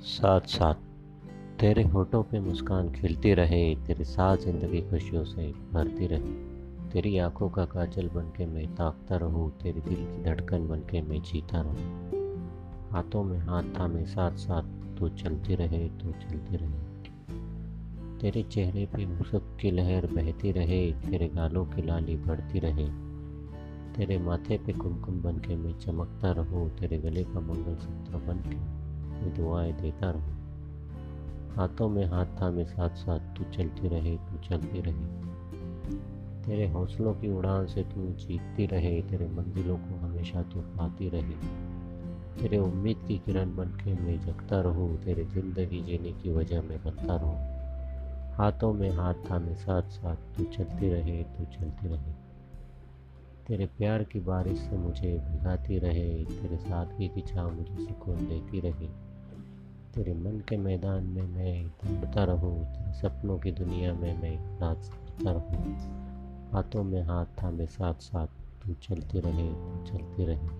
साथ साथ तेरे होठों पे मुस्कान खिलती रहे, तेरे साथ ज़िंदगी खुशियों से भरती रहे। तेरी आँखों का काजल बन के मैं ताकता रहूँ, तेरे दिल की धड़कन बन के मैं जीता रहूँ। हाथों में हाथ थामे साथ साथ तू चलती रहे, तू चलती रहे। तेरे चेहरे पे मुसक की लहर बहती रहे, तेरे गालों की लाली बढ़ती रहे। तेरे माथे पे कुमकुम बन के मैं चमकता रहूँ, तेरे गले का मंगल सूत्र बन के मैं दुआएँ देता रहूँ। हाथों में हाथ था में साथ साथ तू चलती रहे, तू चलती रहे। तेरे हौसलों की उड़ान से तू जीतती रहे, तेरे मंजिलों को हमेशा तू पाती रहे। तेरे उम्मीद की किरण बन के मैं जगता रहूँ, तेरे ज़िंदगी जीने की वजह मैं बनता रहूँ। हाथों में हाथ थामे साथ साथ तू चलती रहे, तू चलती रहे। तेरे प्यार की बारिश से मुझे भिगाती रहे, तेरे सादगी की छाँव मुझे सुकून देती रहे। तेरे मन के मैदान में मैं दौड़ता रहूँ, तेरे सपनों की दुनिया में मैं रात करता रहूँ। हाथों में हाथ थामे साथ साथ तू चलती रहे, तू चलती रहे।